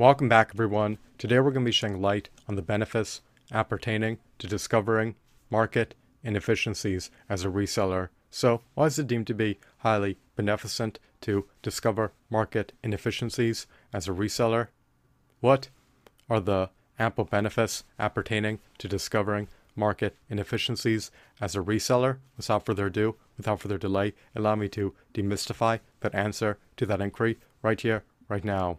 Welcome back, everyone. Today we're going to be shedding light on the benefits appertaining to discovering market inefficiencies as a reseller. So, why is it deemed to be highly beneficent to discover market inefficiencies as a reseller? What are the ample benefits appertaining to discovering market inefficiencies as a reseller? Without further ado, without further delay, allow me to demystify that answer to that inquiry right here, right now.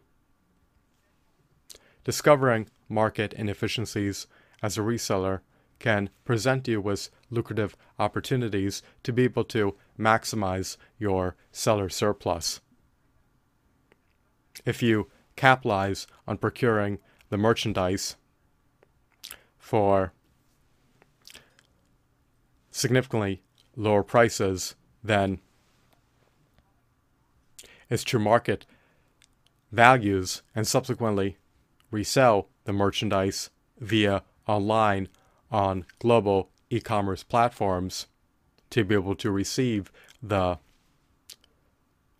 Discovering market inefficiencies as a reseller can present you with lucrative opportunities to be able to maximize your seller surplus. If you capitalize on procuring the merchandise for significantly lower prices than its true market values and subsequently resell the merchandise via online on global e commerce platforms to be able to receive the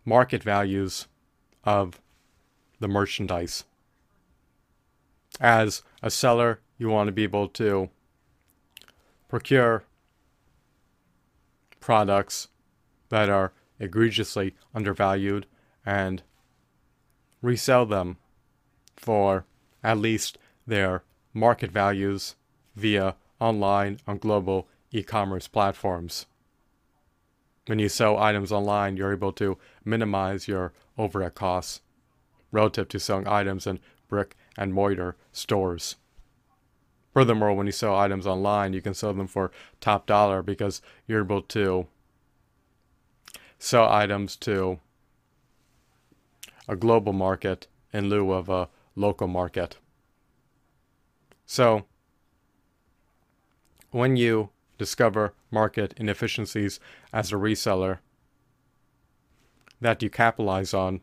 market values of the merchandise. As a seller, you want to be able to procure products that are egregiously undervalued and resell them for at least their market values via online on global e commerce platforms. When you sell items online, you're able to minimize your overhead costs relative to selling items in brick and mortar stores. Furthermore, when you sell items online, you can sell them for top dollar because you're able to sell items to a global market in lieu of a local market. So, when you discover market inefficiencies as a reseller that you capitalize on,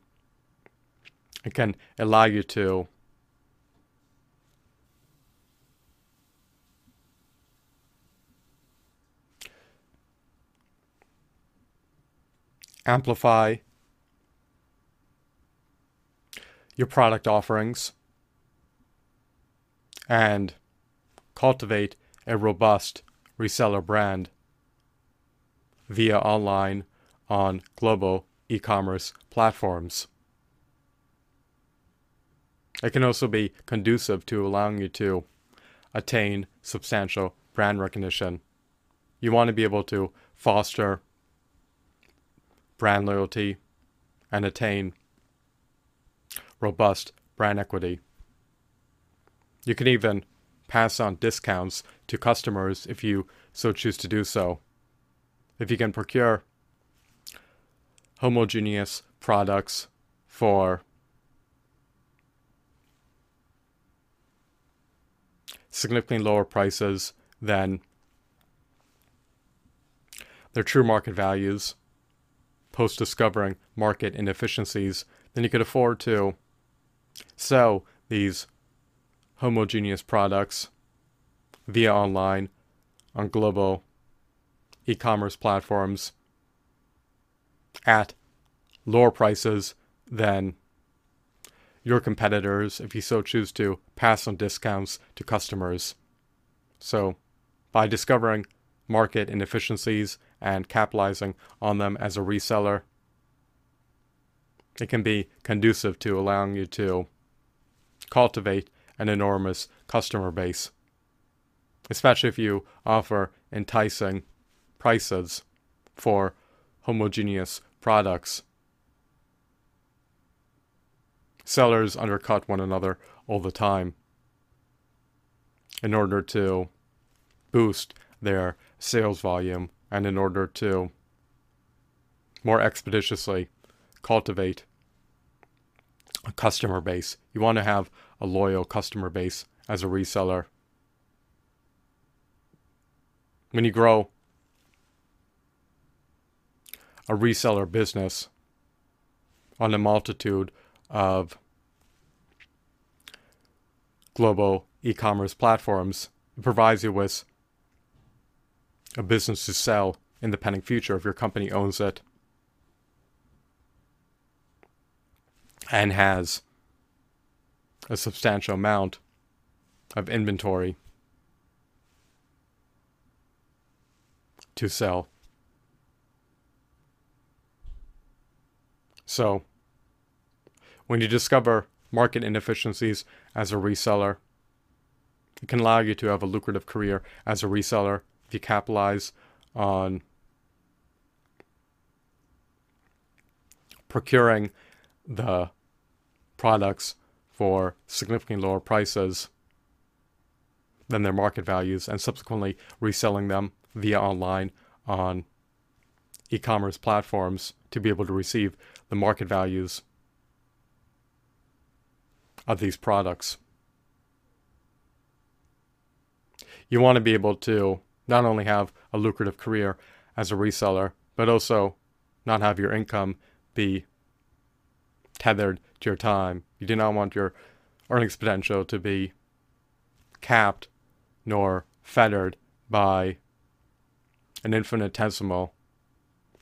it can allow you to amplify your product offerings and cultivate a robust reseller brand via online on global e commerce platforms. It can also be conducive to allowing you to attain substantial brand recognition. You want to be able to foster brand loyalty and attain robust brand equity. You can even pass on discounts to customers if you so choose to do so. If you can procure homogeneous products for significantly lower prices than their true market values post discovering market inefficiencies, then you could afford to sell these homogeneous products via online on global e commerce platforms at lower prices than your competitors if you so choose to pass on discounts to customers. So, by discovering market inefficiencies and capitalizing on them as a reseller, it can be conducive to allowing you to cultivate an enormous customer base, especially if you offer enticing prices for homogeneous products. Sellers undercut one another all the time in order to boost their sales volume and in order to more expeditiously cultivate a customer base. You want to have a loyal customer base as a reseller. When you grow a reseller business on a multitude of global e commerce platforms, it provides you with a business to sell in the pending future if your company owns it and has a substantial amount of inventory to sell. So, when you discover market inefficiencies as a reseller, it can allow you to have a lucrative career as a reseller if you capitalize on procuring the products for significantly lower prices than their market values and subsequently reselling them via online on e-commerce platforms to be able to receive the market values of these products. You want to be able to not only have a lucrative career as a reseller, but also not have your income be tethered to your time. You do not want your earnings potential to be capped nor fettered by an infinitesimal,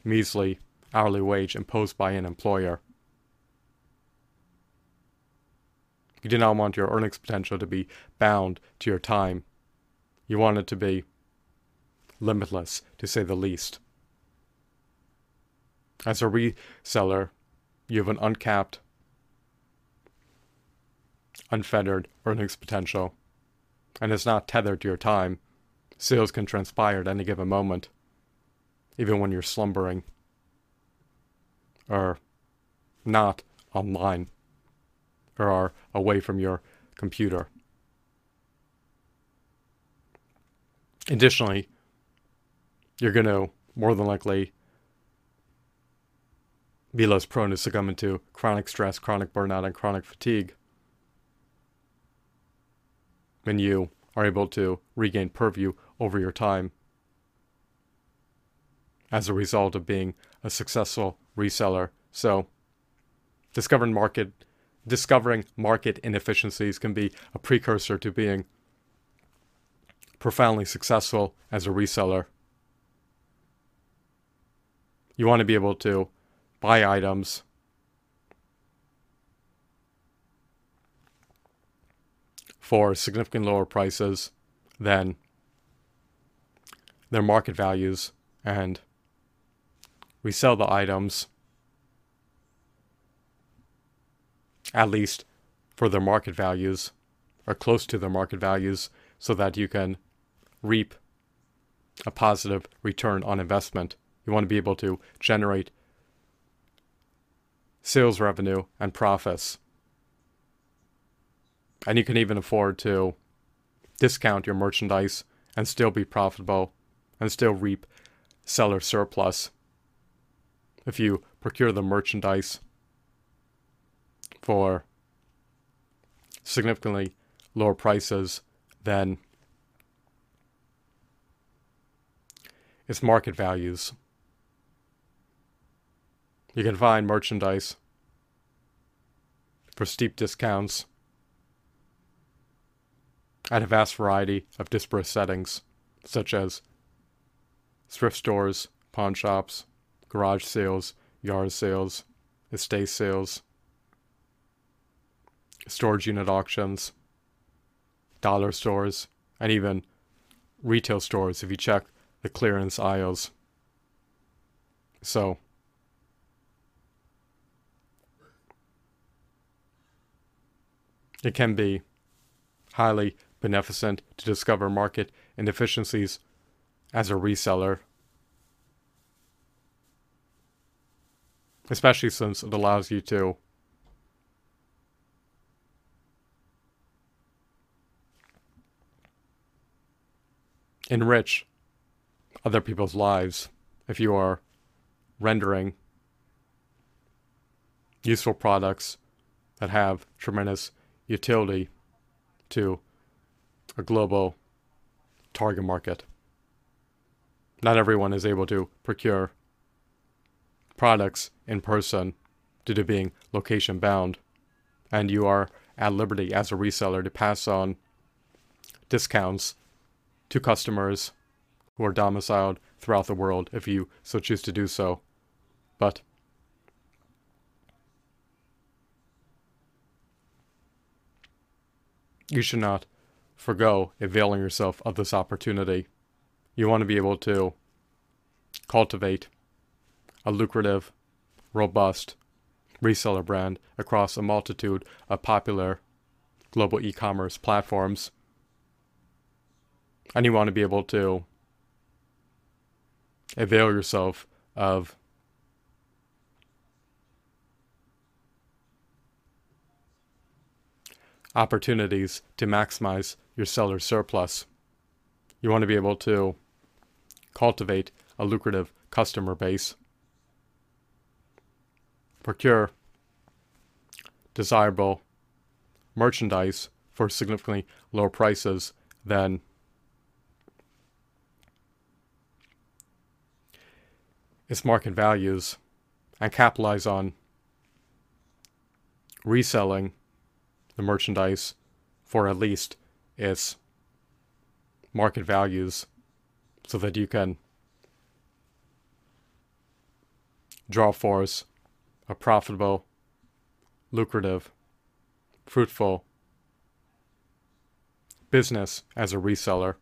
measly hourly wage imposed by an employer. You do not want your earnings potential to be bound to your time. You want it to be limitless, to say the least. As a reseller, you have an uncapped, unfettered earnings potential, and it's not tethered to your time. Sales can transpire at any given moment, even when you're slumbering or not online or are away from your computer. Additionally, you're going to more than likely be less prone to succumb to chronic stress, chronic burnout, and chronic fatigue when you are able to regain purview over your time as a result of being a successful reseller. So, discovering market discovering market inefficiencies can be a precursor to being profoundly successful as a reseller. You want to be able to buy items for significantly lower prices than their market values and resell the items at least for their market values or close to their market values so that you can reap a positive return on investment. You want to be able to generate sales revenue and profits. And you can even afford to discount your merchandise and still be profitable and still reap seller surplus if you procure the merchandise for significantly lower prices than its market values. You can find merchandise for steep discounts at a vast variety of disparate settings, such as thrift stores, pawn shops, garage sales, yard sales, estate sales, storage unit auctions, dollar stores, and even retail stores if you check the clearance aisles. So, it can be highly beneficent to discover market inefficiencies as a reseller, especially since it allows you to enrich other people's lives if you are rendering useful products that have tremendous utility to a global target market. Not everyone is able to procure products in person due to being location bound, and you are at liberty as a reseller to pass on discounts to customers who are domiciled throughout the world if you so choose to do so. But you should not forego availing yourself of this opportunity. You want to be able to cultivate a lucrative, robust reseller brand across a multitude of popular global e commerce platforms. And you want to be able to avail yourself of opportunities to maximize your seller surplus. You want to be able to cultivate a lucrative customer base, procure desirable merchandise for significantly lower prices than its market values and capitalize on reselling the merchandise for at least its market values so that you can draw force a profitable, lucrative, fruitful business as a reseller.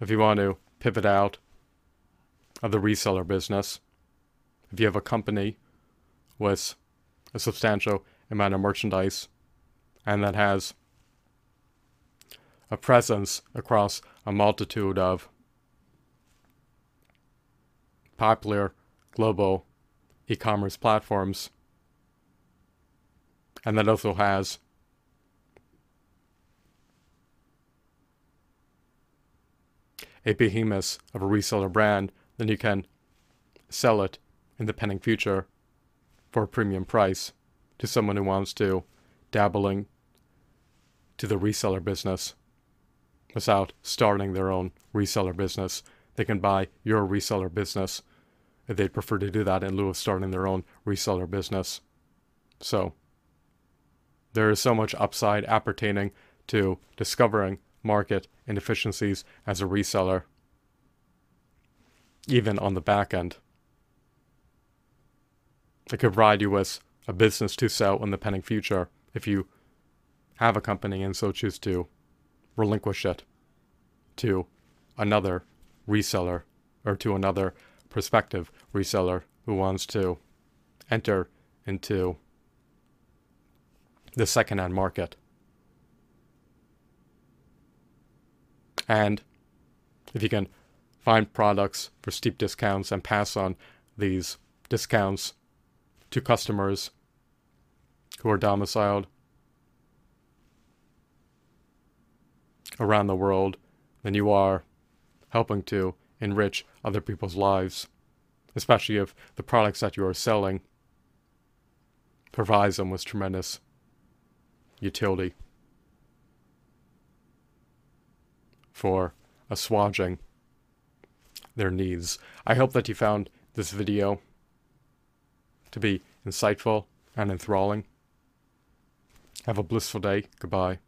If you want to pivot out of the reseller business, if you have a company with a substantial amount of merchandise and that has a presence across a multitude of popular global e commerce platforms. And that also has a behemoth of a reseller brand, then you can sell it in the pending future for a premium price to someone who wants to dabbling to the reseller business without starting their own reseller business. They can buy your reseller business they'd prefer to do that in lieu of starting their own reseller business. So, there is so much upside appertaining to discovering market inefficiencies as a reseller, even on the back end. It could provide you with a business to sell in the pending future if you have a company and so choose to relinquish it to another reseller or to another prospective reseller who wants to enter into the secondhand market. And if you can find products for steep discounts and pass on these discounts to customers who are domiciled around the world than you are helping to enrich other people's lives, especially if the products that you are selling provides them with tremendous utility for assuaging their needs. I hope that you found this video to be insightful and enthralling. Have a blissful day. Goodbye.